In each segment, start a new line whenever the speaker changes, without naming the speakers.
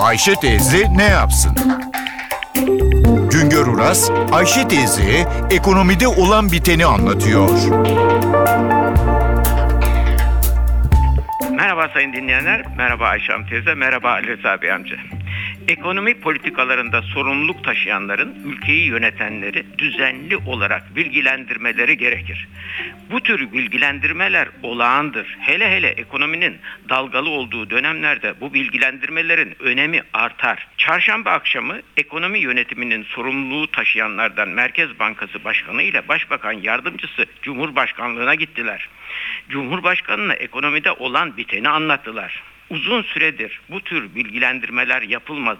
Ayşe teyze ne yapsın? Güngör Uras, Ayşe teyze ekonomide olan biteni anlatıyor.
Merhaba sayın dinleyenler, merhaba Ayşe teyze, merhaba Ali Rıza Bey amca. Ekonomi politikalarında sorumluluk taşıyanların ülkeyi yönetenleri düzenli olarak bilgilendirmeleri gerekir. Bu tür bilgilendirmeler olağandır. Hele hele ekonominin dalgalı olduğu dönemlerde bu bilgilendirmelerin önemi artar. Çarşamba akşamı ekonomi yönetiminin sorumluluğu taşıyanlardan Merkez Bankası Başkanı ile Başbakan Yardımcısı Cumhurbaşkanlığına gittiler. Cumhurbaşkanına ekonomide olan biteni anlattılar. Uzun süredir bu tür bilgilendirmeler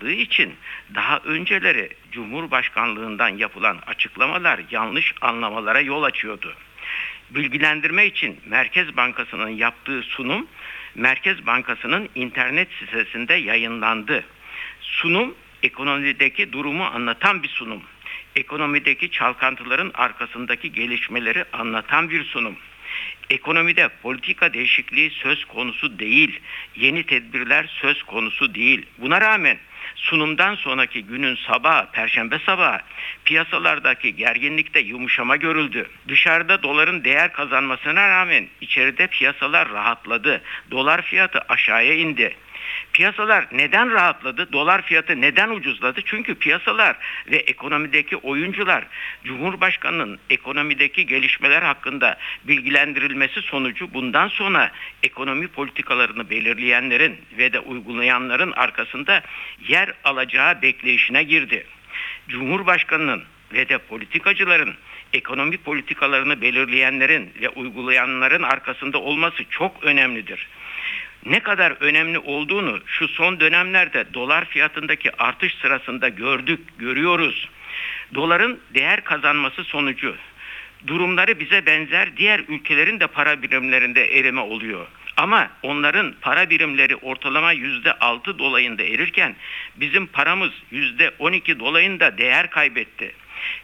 yapılmadığı için daha önceleri Cumhurbaşkanlığından yapılan açıklamalar yanlış anlamalara yol açıyordu. Bilgilendirme için Merkez Bankası'nın yaptığı sunum Merkez Bankası'nın internet sitesinde yayınlandı. Sunum ekonomideki durumu anlatan bir sunum. Ekonomideki çalkantıların arkasındaki gelişmeleri anlatan bir sunum. Ekonomide politika değişikliği söz konusu değil. Yeni tedbirler söz konusu değil. Buna rağmen sunumdan sonraki günün sabahı, perşembe sabahı piyasalardaki gerginlikte yumuşama görüldü. Dışarıda doların değer kazanmasına rağmen içeride piyasalar rahatladı. Dolar fiyatı aşağıya indi. Piyasalar neden rahatladı? Dolar fiyatı neden ucuzladı? Çünkü piyasalar ve ekonomideki oyuncular Cumhurbaşkanının ekonomideki gelişmeler hakkında bilgilendirilmesi sonucu bundan sonra ekonomi politikalarını belirleyenlerin ve de uygulayanların arkasında yer alacağı bekleyişine girdi. Cumhurbaşkanının ve de politikacıların ekonomi politikalarını belirleyenlerin ve uygulayanların arkasında olması çok önemlidir ne kadar önemli olduğunu şu son dönemlerde dolar fiyatındaki artış sırasında gördük, görüyoruz. Doların değer kazanması sonucu durumları bize benzer diğer ülkelerin de para birimlerinde erime oluyor. Ama onların para birimleri ortalama yüzde altı dolayında erirken bizim paramız yüzde on iki dolayında değer kaybetti.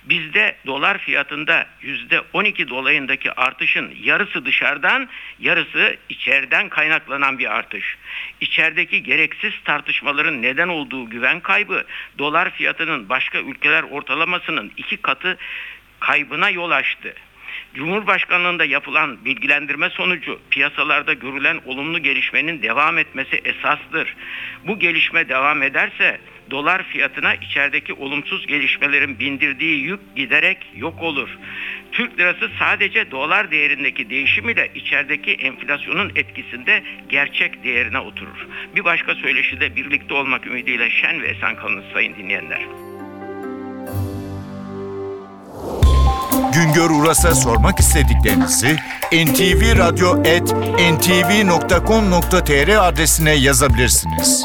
Bizde dolar fiyatında yüzde 12 dolayındaki artışın yarısı dışarıdan, yarısı içeriden kaynaklanan bir artış. İçerideki gereksiz tartışmaların neden olduğu güven kaybı, dolar fiyatının başka ülkeler ortalamasının iki katı kaybına yol açtı. Cumhurbaşkanlığında yapılan bilgilendirme sonucu piyasalarda görülen olumlu gelişmenin devam etmesi esastır. Bu gelişme devam ederse dolar fiyatına içerideki olumsuz gelişmelerin bindirdiği yük giderek yok olur. Türk lirası sadece dolar değerindeki değişim ile içerideki enflasyonun etkisinde gerçek değerine oturur. Bir başka söyleşide birlikte olmak ümidiyle şen ve esen kalınız sayın dinleyenler.
Güngör Uras'a sormak istediklerinizi ntvradio.com.tr adresine yazabilirsiniz.